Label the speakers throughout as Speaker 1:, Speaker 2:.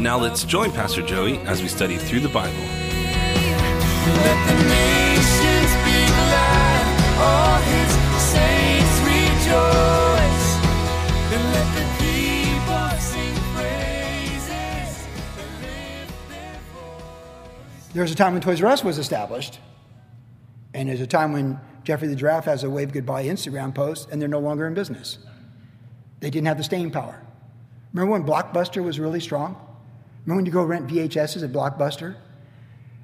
Speaker 1: Now let's join Pastor Joey as we study through the Bible.
Speaker 2: Let the nations be glad. All his saints rejoice. And let the people sing praises. and lift their voice.
Speaker 3: There was a time when Toys R Us was established, and there's a time when Geoffrey the Giraffe has a wave goodbye Instagram post, and they're no longer in business. They didn't have the staying power. Remember when Blockbuster was really strong? Remember when you go rent VHSs at Blockbuster?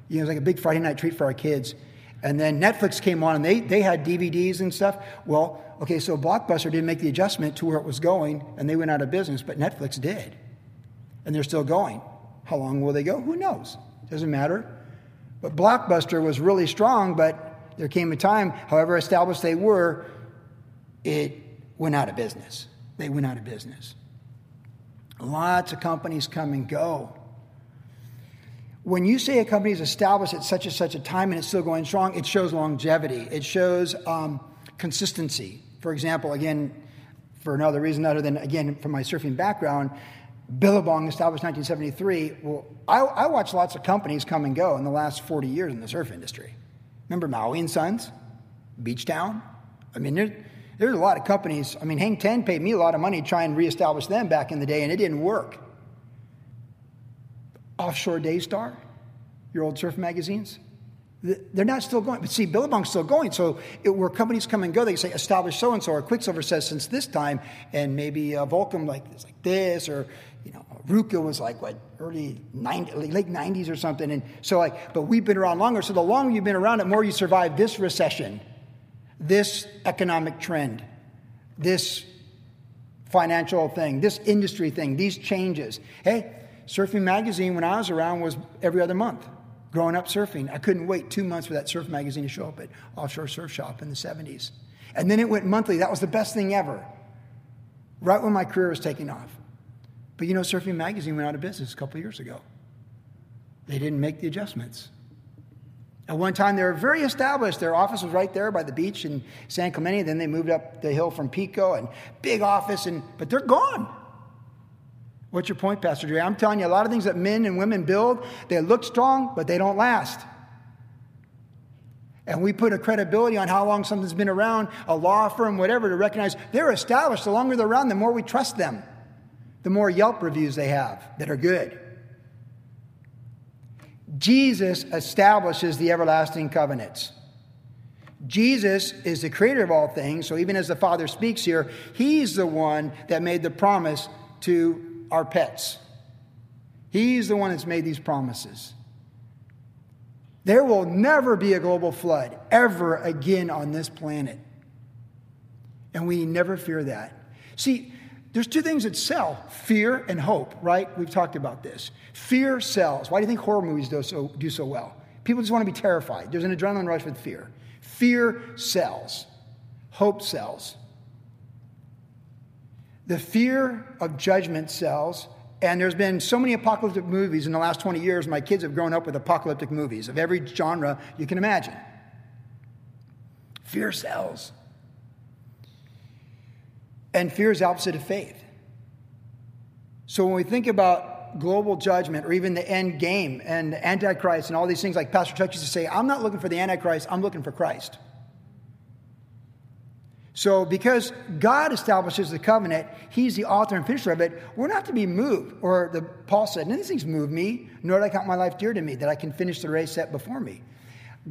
Speaker 3: You know, it was like a big Friday night treat for our kids. And then Netflix came on and they, they had DVDs and stuff. Well, okay, so Blockbuster didn't make the adjustment to where it was going and they went out of business, but Netflix did. And they're still going. How long will they go? Who knows? Doesn't matter. But Blockbuster was really strong, but there came a time, however established they were, it went out of business. They went out of business. Lots of companies come and go. When you say a company is established at such and such a time and it's still going strong, it shows longevity. It shows um, consistency. For example, again, for another reason other than, again, from my surfing background, Billabong established 1973. Well, I, I watched lots of companies come and go in the last 40 years in the surf industry. Remember Maui and Sons, Beach Town? I mean, there's a lot of companies. I mean, Hang Ten paid me a lot of money to try and reestablish them back in the day, and it didn't work. Offshore Daystar, your old surf magazines, they're not still going. But see, Billabong's still going. So it, where companies come and go, they say establish so and so, or Quiksilver says since this time, and maybe uh, Volcom like it's like this, or you know, RVCA was like what early 90, late 90s or something. And so like, but we've been around longer. So the longer you've been around, the more you survive this recession, this economic trend, this financial thing, this industry thing, these changes. Hey, Surfing Magazine, when I was around, was every other month. Growing up surfing, I couldn't wait two months for that Surf Magazine to show up at Offshore Surf Shop in the 70s. And then it went monthly. That was the best thing ever, right when my career was taking off. But you know, Surfing Magazine went out of business a couple years ago. They didn't make the adjustments. At one time, they were very established. Their office was right there by the beach in San Clemente. Then they moved up the hill from Pico and big office, and but they're gone. What's your point, Pastor Dre? I'm telling you, a lot of things that men and women build, they look strong, but they don't last. And we put a credibility on how long something's been around, a law firm, whatever, to recognize they're established. The longer they're around, the more we trust them, the more Yelp reviews they have that are good. Jesus establishes the everlasting covenants. Jesus is the creator of all things, so even as the Father speaks here, he's the one that made the promise to our pets. He's the one that's made these promises. There will never be a global flood ever again on this planet. And we never fear that. See, there's two things that sell fear and hope, right? We've talked about this. Fear sells. Why do you think horror movies do so, do so well? People just want to be terrified. There's an adrenaline rush with fear. Fear sells, hope sells. The fear of judgment sells, and there's been so many apocalyptic movies in the last 20 years. My kids have grown up with apocalyptic movies of every genre you can imagine. Fear sells. And fear is the opposite of faith. So when we think about global judgment or even the end game and Antichrist and all these things, like Pastor Chuck used to say, I'm not looking for the Antichrist, I'm looking for Christ. So, because God establishes the covenant, He's the author and finisher of it, we're not to be moved. Or the, Paul said, None of these things move me, nor do I count my life dear to me, that I can finish the race set before me.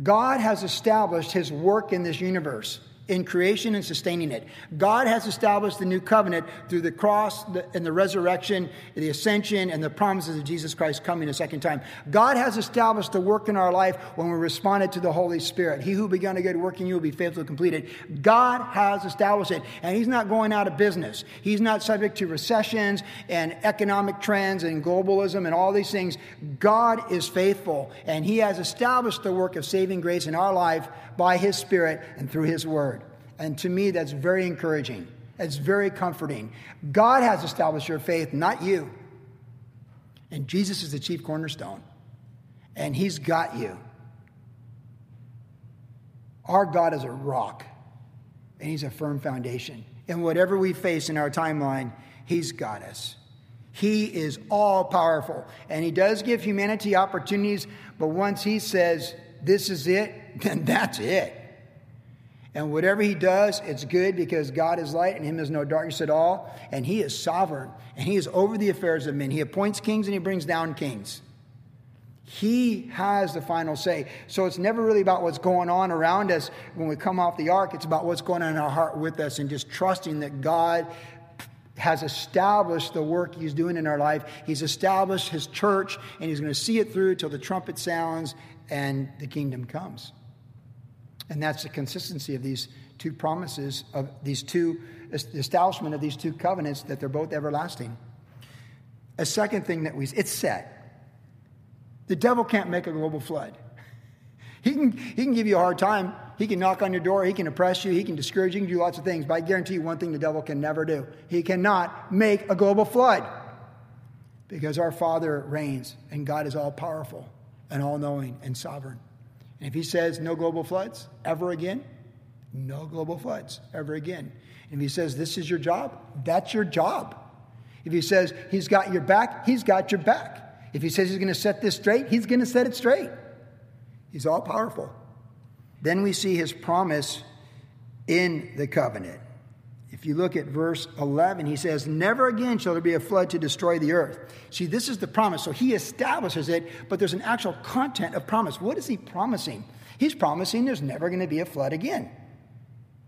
Speaker 3: God has established His work in this universe. In creation and sustaining it. God has established the new covenant through the cross and the resurrection, the ascension, and the promises of Jesus Christ coming a second time. God has established the work in our life when we responded to the Holy Spirit. He who began a good work in you will be faithful to complete it. God has established it, and He's not going out of business. He's not subject to recessions and economic trends and globalism and all these things. God is faithful, and He has established the work of saving grace in our life by His Spirit and through His Word. And to me, that's very encouraging. It's very comforting. God has established your faith, not you. And Jesus is the chief cornerstone, and He's got you. Our God is a rock, and He's a firm foundation. And whatever we face in our timeline, He's got us. He is all powerful, and He does give humanity opportunities, but once He says, This is it, then that's it. And whatever he does, it's good because God is light and him is no darkness at all. And he is sovereign and he is over the affairs of men. He appoints kings and he brings down kings. He has the final say. So it's never really about what's going on around us when we come off the ark. It's about what's going on in our heart with us and just trusting that God has established the work he's doing in our life. He's established his church and he's going to see it through till the trumpet sounds and the kingdom comes. And that's the consistency of these two promises, of these two, establishment of these two covenants, that they're both everlasting. A second thing that we, it's set. The devil can't make a global flood. He can, he can give you a hard time. He can knock on your door. He can oppress you. He can discourage you. He can do lots of things. But I guarantee you one thing the devil can never do. He cannot make a global flood. Because our Father reigns and God is all powerful and all knowing and sovereign. And if he says no global floods ever again, no global floods ever again. And if he says this is your job, that's your job. If he says he's got your back, he's got your back. If he says he's going to set this straight, he's going to set it straight. He's all powerful. Then we see his promise in the covenant. If you look at verse 11, he says, Never again shall there be a flood to destroy the earth. See, this is the promise. So he establishes it, but there's an actual content of promise. What is he promising? He's promising there's never going to be a flood again.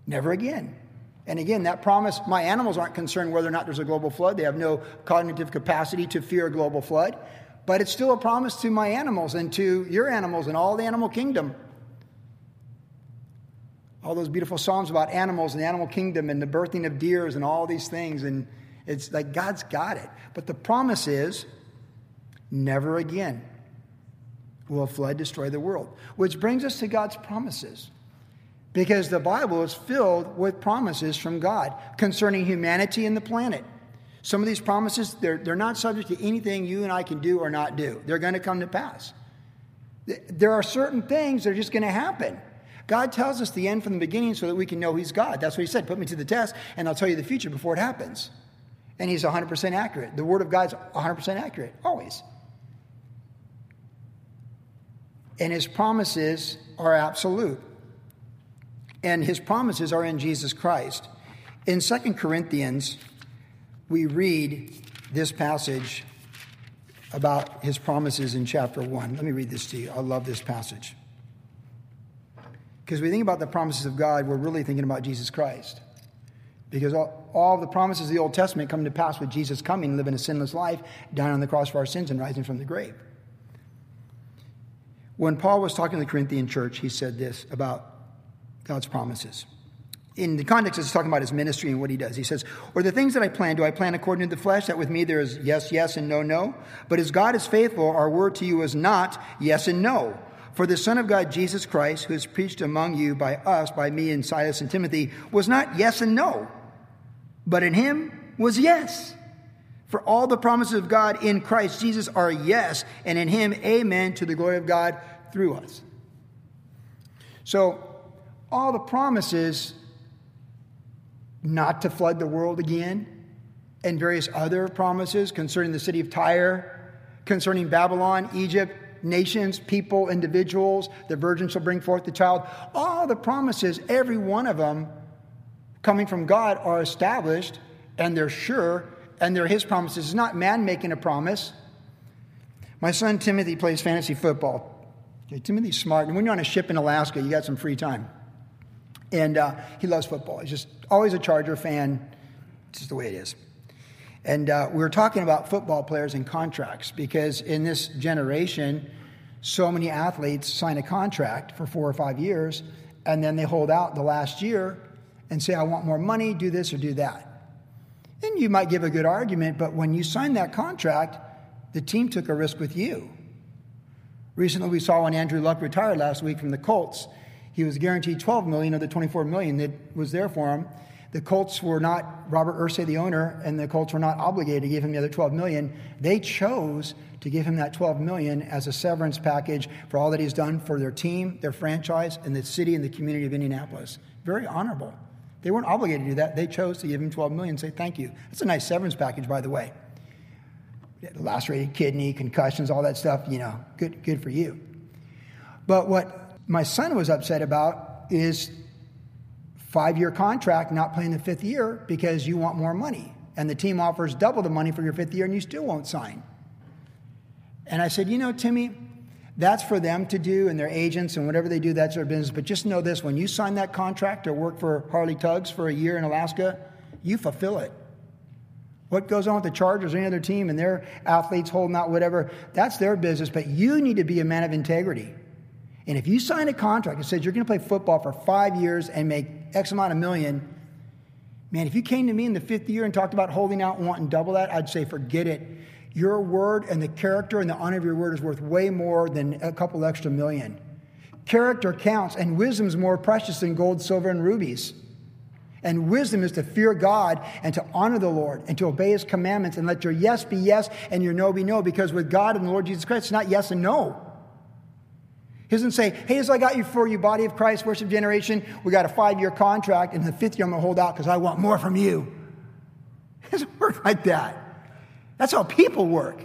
Speaker 3: Never again. And again, that promise, my animals aren't concerned whether or not there's a global flood. They have no cognitive capacity to fear a global flood. But it's still a promise to my animals and to your animals and all the animal kingdom all those beautiful Psalms about animals and the animal kingdom and the birthing of deers and all these things. And it's like God's got it. But the promise is never again will a flood destroy the world. Which brings us to God's promises. Because the Bible is filled with promises from God concerning humanity and the planet. Some of these promises, they're, they're not subject to anything you and I can do or not do. They're going to come to pass. There are certain things that are just going to happen. God tells us the end from the beginning so that we can know He's God. That's what He said. Put me to the test, and I'll tell you the future before it happens. And He's 100% accurate. The Word of God's 100% accurate, always. And His promises are absolute. And His promises are in Jesus Christ. In Second Corinthians, we read this passage about his promises in chapter 1. Let me read this to you. I love this passage. Because we think about the promises of God, we're really thinking about Jesus Christ. Because all, all the promises of the Old Testament come to pass with Jesus coming, living a sinless life, dying on the cross for our sins, and rising from the grave. When Paul was talking to the Corinthian church, he said this about God's promises. In the context, he's talking about his ministry and what he does. He says, Or the things that I plan, do I plan according to the flesh, that with me there is yes, yes, and no, no? But as God is faithful, our word to you is not yes and no. For the Son of God, Jesus Christ, who is preached among you by us, by me and Silas and Timothy, was not yes and no, but in him was yes. For all the promises of God in Christ Jesus are yes, and in him, amen, to the glory of God through us. So, all the promises not to flood the world again, and various other promises concerning the city of Tyre, concerning Babylon, Egypt, nations, people, individuals. The virgin shall bring forth the child. All the promises, every one of them coming from God, are established and they're sure and they're His promises. It's not man making a promise. My son Timothy plays fantasy football. Okay, Timothy's smart. And when you're on a ship in Alaska, you got some free time. And uh, he loves football. He's just always a Charger fan. It's just the way it is. And uh, we were talking about football players and contracts because in this generation, so many athletes sign a contract for four or five years and then they hold out the last year and say, I want more money, do this or do that. And you might give a good argument, but when you sign that contract, the team took a risk with you. Recently, we saw when Andrew Luck retired last week from the Colts, he was guaranteed 12 million of the 24 million that was there for him. The Colts were not Robert Irsay, the owner, and the Colts were not obligated to give him the other 12 million. They chose to give him that 12 million as a severance package for all that he's done for their team, their franchise, and the city and the community of Indianapolis. Very honorable. They weren't obligated to do that. They chose to give him 12 million and say thank you. That's a nice severance package, by the way. Lacerated kidney, concussions, all that stuff, you know, good, good for you. But what my son was upset about is five year contract, not playing the fifth year because you want more money. And the team offers double the money for your fifth year and you still won't sign. And I said, You know, Timmy, that's for them to do and their agents and whatever they do, that's their business. But just know this when you sign that contract or work for Harley Tugs for a year in Alaska, you fulfill it. What goes on with the Chargers or any other team and their athletes holding out, whatever, that's their business. But you need to be a man of integrity. And if you sign a contract that says you're going to play football for five years and make X amount of million, man, if you came to me in the fifth year and talked about holding out and wanting double that, I'd say forget it. Your word and the character and the honor of your word is worth way more than a couple extra million. Character counts, and wisdom is more precious than gold, silver, and rubies. And wisdom is to fear God and to honor the Lord and to obey his commandments and let your yes be yes and your no be no. Because with God and the Lord Jesus Christ, it's not yes and no. He doesn't say, hey, as I got you for you, body of Christ, worship generation, we got a five year contract, and the fifth year I'm going to hold out because I want more from you. It doesn't work like that. That's how people work.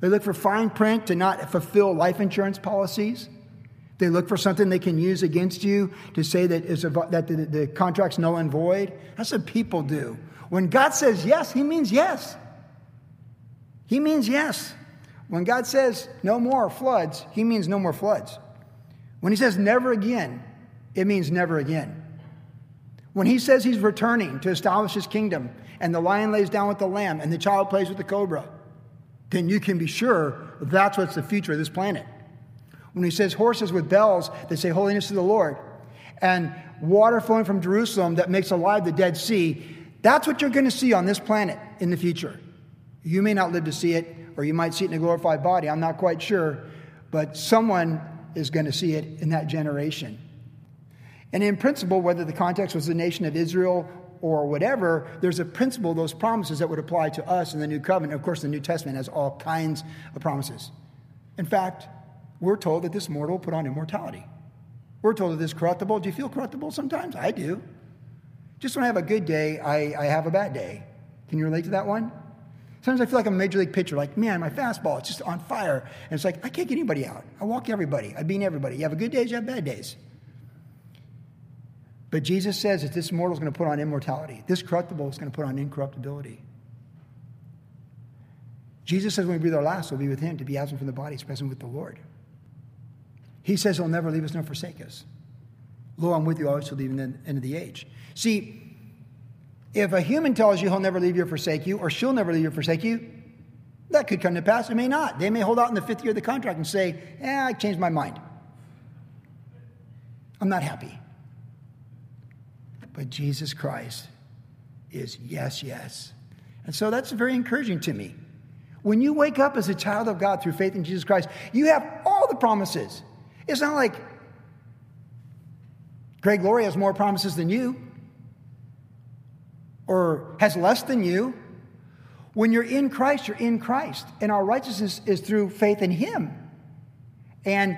Speaker 3: They look for fine print to not fulfill life insurance policies. They look for something they can use against you to say that, is a, that the, the contract's null and void. That's what people do. When God says yes, He means yes. He means yes. When God says no more floods, He means no more floods. When He says never again, it means never again. When He says He's returning to establish His kingdom, and the lion lays down with the lamb, and the child plays with the cobra, then you can be sure that's what's the future of this planet. When he says horses with bells that say holiness to the Lord, and water flowing from Jerusalem that makes alive the Dead Sea, that's what you're going to see on this planet in the future. You may not live to see it, or you might see it in a glorified body. I'm not quite sure, but someone is going to see it in that generation. And in principle, whether the context was the nation of Israel or whatever, there's a principle, those promises that would apply to us in the new covenant. Of course, the New Testament has all kinds of promises. In fact, we're told that this mortal will put on immortality. We're told that this corruptible. Do you feel corruptible sometimes? I do. Just when I have a good day, I, I have a bad day. Can you relate to that one? Sometimes I feel like I'm a major league pitcher, like, man, my fastball, it's just on fire. And it's like, I can't get anybody out. I walk everybody, I beat everybody. You have a good days, you have bad days. But Jesus says that this mortal is going to put on immortality. This corruptible is going to put on incorruptibility. Jesus says when we breathe our last, we'll be with him. To be absent from the body is present with the Lord. He says he'll never leave us nor forsake us. Lo, I'm with you always to the end of the age. See, if a human tells you he'll never leave you or forsake you, or she'll never leave you or forsake you, that could come to pass. It may not. They may hold out in the fifth year of the contract and say, eh, I changed my mind. I'm not happy. But Jesus Christ is yes, yes. And so that's very encouraging to me. When you wake up as a child of God through faith in Jesus Christ, you have all the promises. It's not like Greg Laurie has more promises than you or has less than you. When you're in Christ, you're in Christ. And our righteousness is through faith in Him. And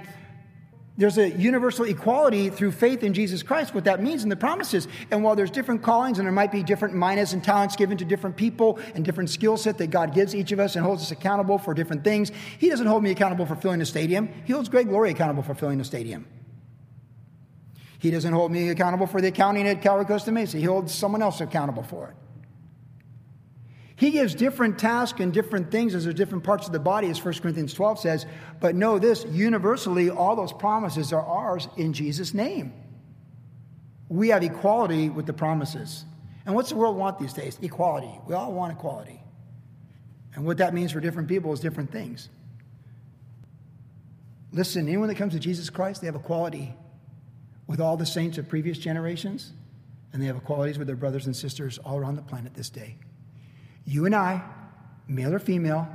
Speaker 3: there's a universal equality through faith in Jesus Christ, what that means in the promises. And while there's different callings and there might be different minas and talents given to different people and different skill set that God gives each of us and holds us accountable for different things, He doesn't hold me accountable for filling a stadium. He holds Greg Laurie accountable for filling a stadium. He doesn't hold me accountable for the accounting at Calvary Costa Mesa. He holds someone else accountable for it. He gives different tasks and different things as there's different parts of the body, as 1 Corinthians 12 says. But know this universally, all those promises are ours in Jesus' name. we have equality with the promises. And what's the world want these days? Equality. We all want equality. And what that means for different people is different things. Listen, anyone that comes to Jesus Christ, they have equality with all the saints of previous generations, and they have equalities with their brothers and sisters all around the planet this day. You and I, male or female,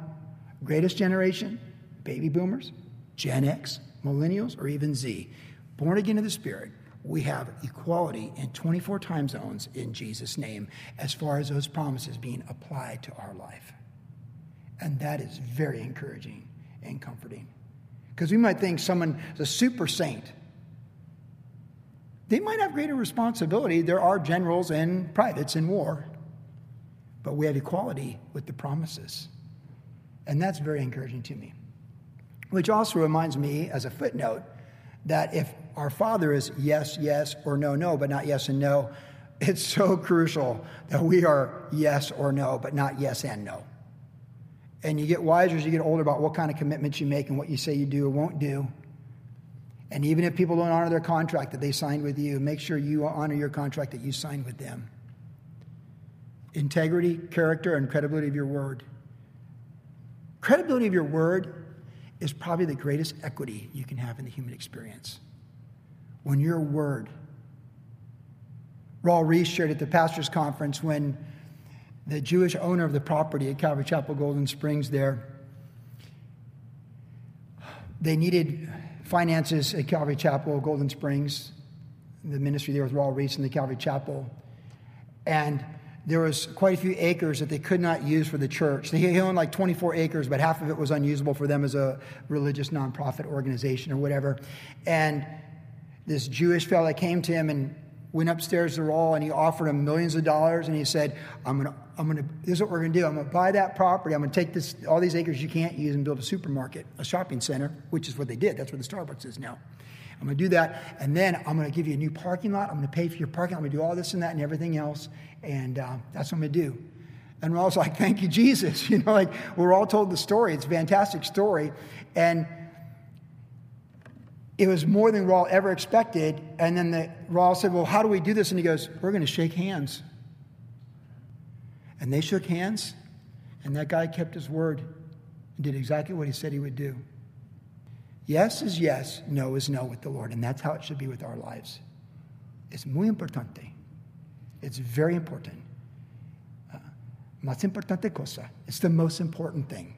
Speaker 3: greatest generation, baby boomers, Gen X, millennials, or even Z, born again of the Spirit, we have equality in 24 time zones in Jesus' name as far as those promises being applied to our life. And that is very encouraging and comforting. Because we might think someone is a super saint. They might have greater responsibility. There are generals and privates in war, but we have equality with the promises. And that's very encouraging to me. Which also reminds me, as a footnote, that if our Father is yes, yes, or no, no, but not yes and no, it's so crucial that we are yes or no, but not yes and no. And you get wiser as you get older about what kind of commitments you make and what you say you do or won't do. And even if people don't honor their contract that they signed with you, make sure you honor your contract that you signed with them. Integrity, character, and credibility of your word. Credibility of your word is probably the greatest equity you can have in the human experience. When your word, Raul Ries shared at the pastors' conference when the Jewish owner of the property at Calvary Chapel Golden Springs there, they needed finances at Calvary Chapel Golden Springs, the ministry there with Raul Ries and the Calvary Chapel. And there was quite a few acres that they could not use for the church. They owned like 24 acres, but half of it was unusable for them as a religious nonprofit organization or whatever. And this Jewish fellow came to him and went upstairs to Raul and he offered him millions of dollars and he said, I'm gonna, I'm gonna, this is what we're gonna do. I'm gonna buy that property. I'm gonna take this, all these acres you can't use and build a supermarket, a shopping center, which is what they did. That's where the Starbucks is now. I'm gonna do that. And then I'm gonna give you a new parking lot. I'm gonna pay for your parking. I'm gonna do all this and that and everything else. And uh, that's what I'm gonna do. And Raul's like, thank you, Jesus. You know, like we're all told the story. It's a fantastic story. And it was more than Raul ever expected. And then the, Raul said, Well, how do we do this? And he goes, We're going to shake hands. And they shook hands, and that guy kept his word and did exactly what he said he would do. Yes is yes, no is no with the Lord. And that's how it should be with our lives. It's muy importante. It's very important. Uh, más importante cosa. It's the most important thing.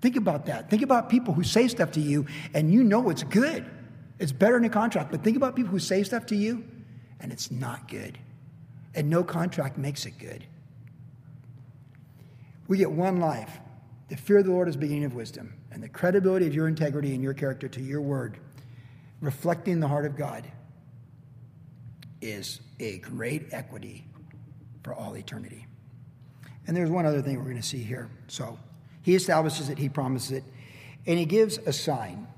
Speaker 3: Think about that. Think about people who say stuff to you and you know it's good. It's better than a contract. But think about people who say stuff to you and it's not good. And no contract makes it good. We get one life. The fear of the Lord is the beginning of wisdom, and the credibility of your integrity and your character to your word, reflecting the heart of God, is a great equity for all eternity. And there's one other thing we're going to see here. So, he establishes it, he promises it, and he gives a sign.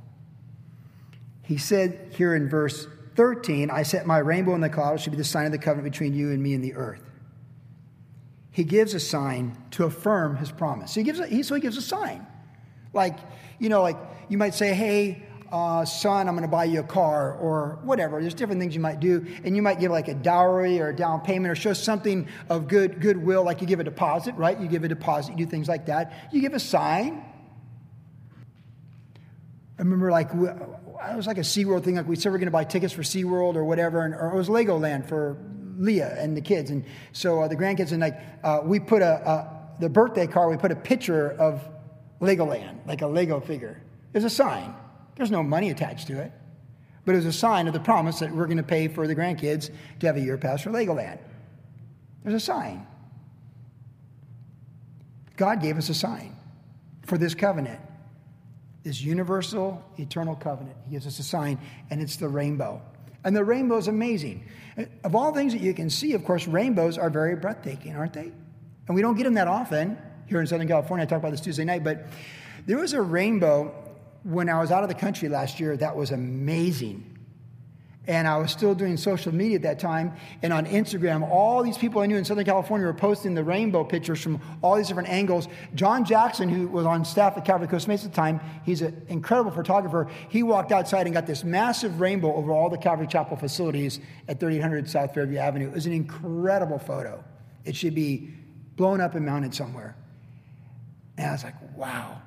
Speaker 3: He said here in verse 13, I set my rainbow in the clouds, should be the sign of the covenant between you and me and the earth. He gives a sign to affirm his promise. He gives a, he, so he gives a sign. Like, you know, like you might say, hey, uh, son, I'm going to buy you a car or whatever. There's different things you might do. And you might give like a dowry or a down payment or show something of good goodwill, like you give a deposit, right? You give a deposit, you do things like that. You give a sign. I remember like, it was like a SeaWorld thing, like we said we are going to buy tickets for SeaWorld or whatever, and, or it was Legoland for Leah and the kids. And so uh, the grandkids, and like uh, we put a, the birthday card, we put a picture of Legoland, like a Lego figure. There's a sign. There's no money attached to it. But it was a sign of the promise that we're going to pay for the grandkids to have a year pass for Legoland. There's a sign. God gave us a sign for this covenant, this universal, eternal covenant. He gives us a sign, and it's the rainbow. And the rainbow is amazing. Of all things that you can see, of course, rainbows are very breathtaking, aren't they? And we don't get them that often here in Southern California. I talked about this Tuesday night, but there was a rainbow when I was out of the country last year, that was amazing. And I was still doing social media at that time. And on Instagram, all these people I knew in Southern California were posting the rainbow pictures from all these different angles. John Jackson, who was on staff at Calvary Costa Mesa at the time, he's an incredible photographer. He walked outside and got this massive rainbow over all the Calvary Chapel facilities at 3800 South Fairview Avenue. It was an incredible photo. It should be blown up and mounted somewhere. And I was like, wow,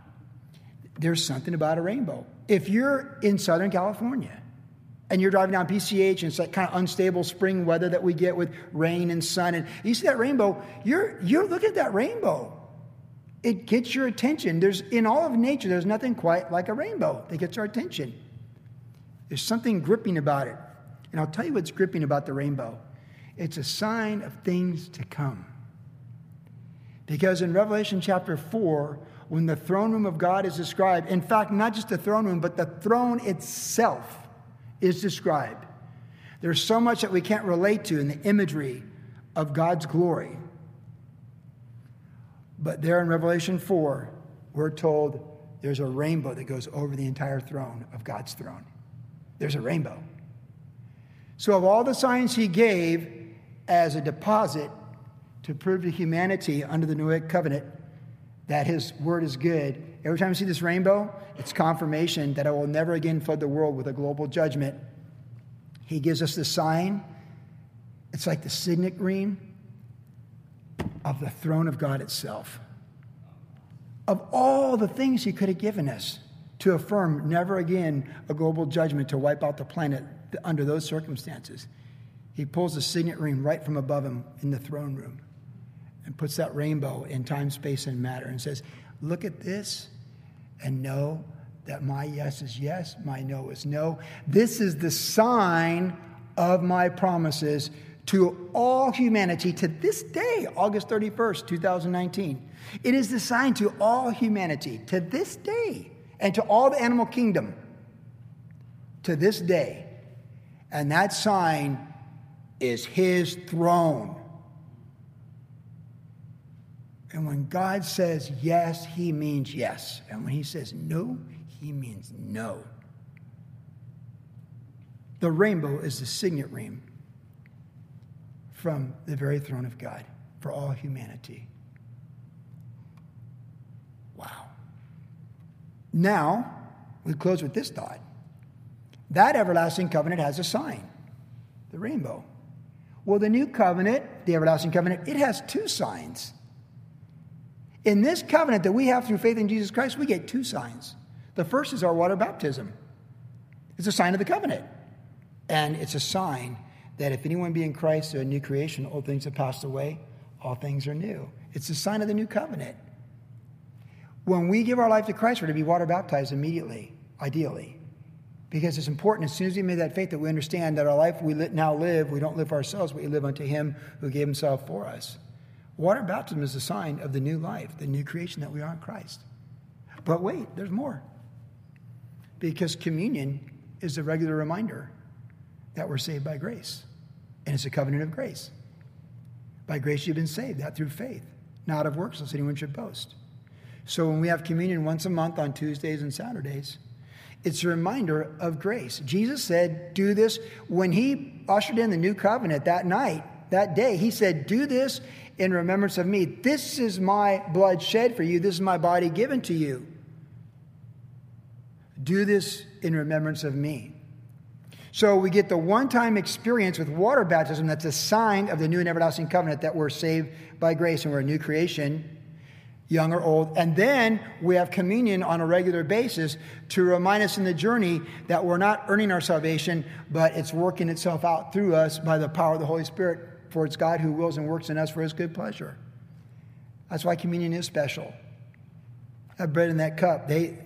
Speaker 3: there's something about a rainbow. If you're in Southern California, and you're driving down PCH and it's that kind of unstable spring weather that we get with rain and sun, and you see that rainbow, you're, you're looking at that rainbow. It gets your attention. There's, in all of nature, there's nothing quite like a rainbow that gets our attention. There's something gripping about it. And I'll tell you what's gripping about the rainbow it's a sign of things to come. Because in Revelation chapter 4, when the throne room of God is described, in fact, not just the throne room, but the throne itself is described. There's so much that we can't relate to in the imagery of God's glory. But there in Revelation 4, we're told there's a rainbow that goes over the entire throne of God's throne. There's a rainbow. So, of all the signs he gave as a deposit to prove to humanity under the Noahic covenant that his word is good, every time I see this rainbow, it's confirmation that I will never again flood the world with a global judgment. He gives us the sign. It's like the signet ring of the throne of God itself. Of all the things he could have given us to affirm never again a global judgment to wipe out the planet under those circumstances, he pulls the signet ring right from above him in the throne room and puts that rainbow in time, space, and matter and says, Look at this and know that my yes is yes, my no is no. This is the sign of my promises to all humanity to this day, August 31st, 2019. It is the sign to all humanity to this day and to all the animal kingdom to this day. And that sign is his throne. And when God says yes, he means yes. And when he says no, he means no. The rainbow is the signet ring from the very throne of God for all humanity. Wow. Now, we close with this thought. That everlasting covenant has a sign, the rainbow. Well, the new covenant, the everlasting covenant, it has two signs. In this covenant that we have through faith in Jesus Christ, we get two signs. The first is our water baptism, it's a sign of the covenant. And it's a sign that if anyone be in Christ, they're a new creation. Old things have passed away, all things are new. It's a sign of the new covenant. When we give our life to Christ, we're to be water baptized immediately, ideally. Because it's important, as soon as we made that faith, that we understand that our life we now live, we don't live for ourselves, but we live unto Him who gave Himself for us. Water baptism is a sign of the new life, the new creation that we are in Christ. But wait, there's more. Because communion is a regular reminder that we're saved by grace. And it's a covenant of grace. By grace you've been saved, that through faith, not of works, lest anyone should boast. So when we have communion once a month on Tuesdays and Saturdays, it's a reminder of grace. Jesus said, Do this. When he ushered in the new covenant that night, that day, he said, Do this in remembrance of me. This is my blood shed for you. This is my body given to you. Do this in remembrance of me. So we get the one time experience with water baptism that's a sign of the new and everlasting covenant that we're saved by grace and we're a new creation, young or old. And then we have communion on a regular basis to remind us in the journey that we're not earning our salvation, but it's working itself out through us by the power of the Holy Spirit for it's God who wills and works in us for his good pleasure. That's why communion is special. That bread and that cup, they,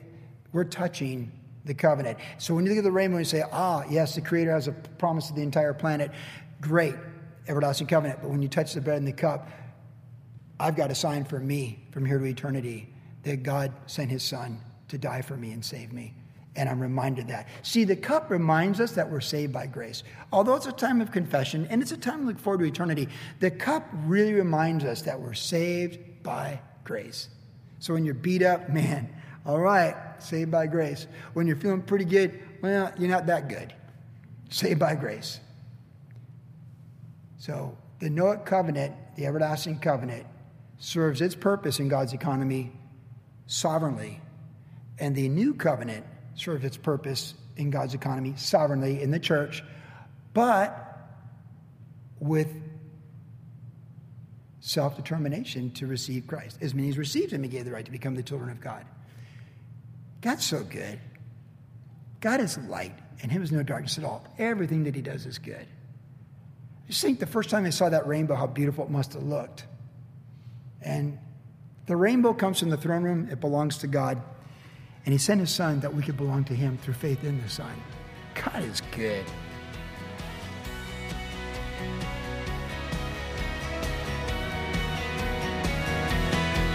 Speaker 3: we're touching the covenant. So when you look at the rainbow, and say, ah, yes, the Creator has a promise to the entire planet. Great, everlasting covenant. But when you touch the bread and the cup, I've got a sign for me from here to eternity that God sent his Son to die for me and save me and I'm reminded that. See, the cup reminds us that we're saved by grace. Although it's a time of confession and it's a time to look forward to eternity, the cup really reminds us that we're saved by grace. So when you're beat up, man, all right, saved by grace. When you're feeling pretty good, well, you're not that good. saved by grace. So the Noah covenant, the everlasting covenant, serves its purpose in God's economy sovereignly. And the new covenant serves its purpose in God's economy sovereignly in the church, but with self determination to receive Christ. As many as received him, he gave the right to become the children of God. God's so good. God is light, and him is no darkness at all. Everything that he does is good. Just think the first time I saw that rainbow, how beautiful it must have looked. And the rainbow comes from the throne room, it belongs to God. And he sent his son that we could belong to him through faith in the son. God is good.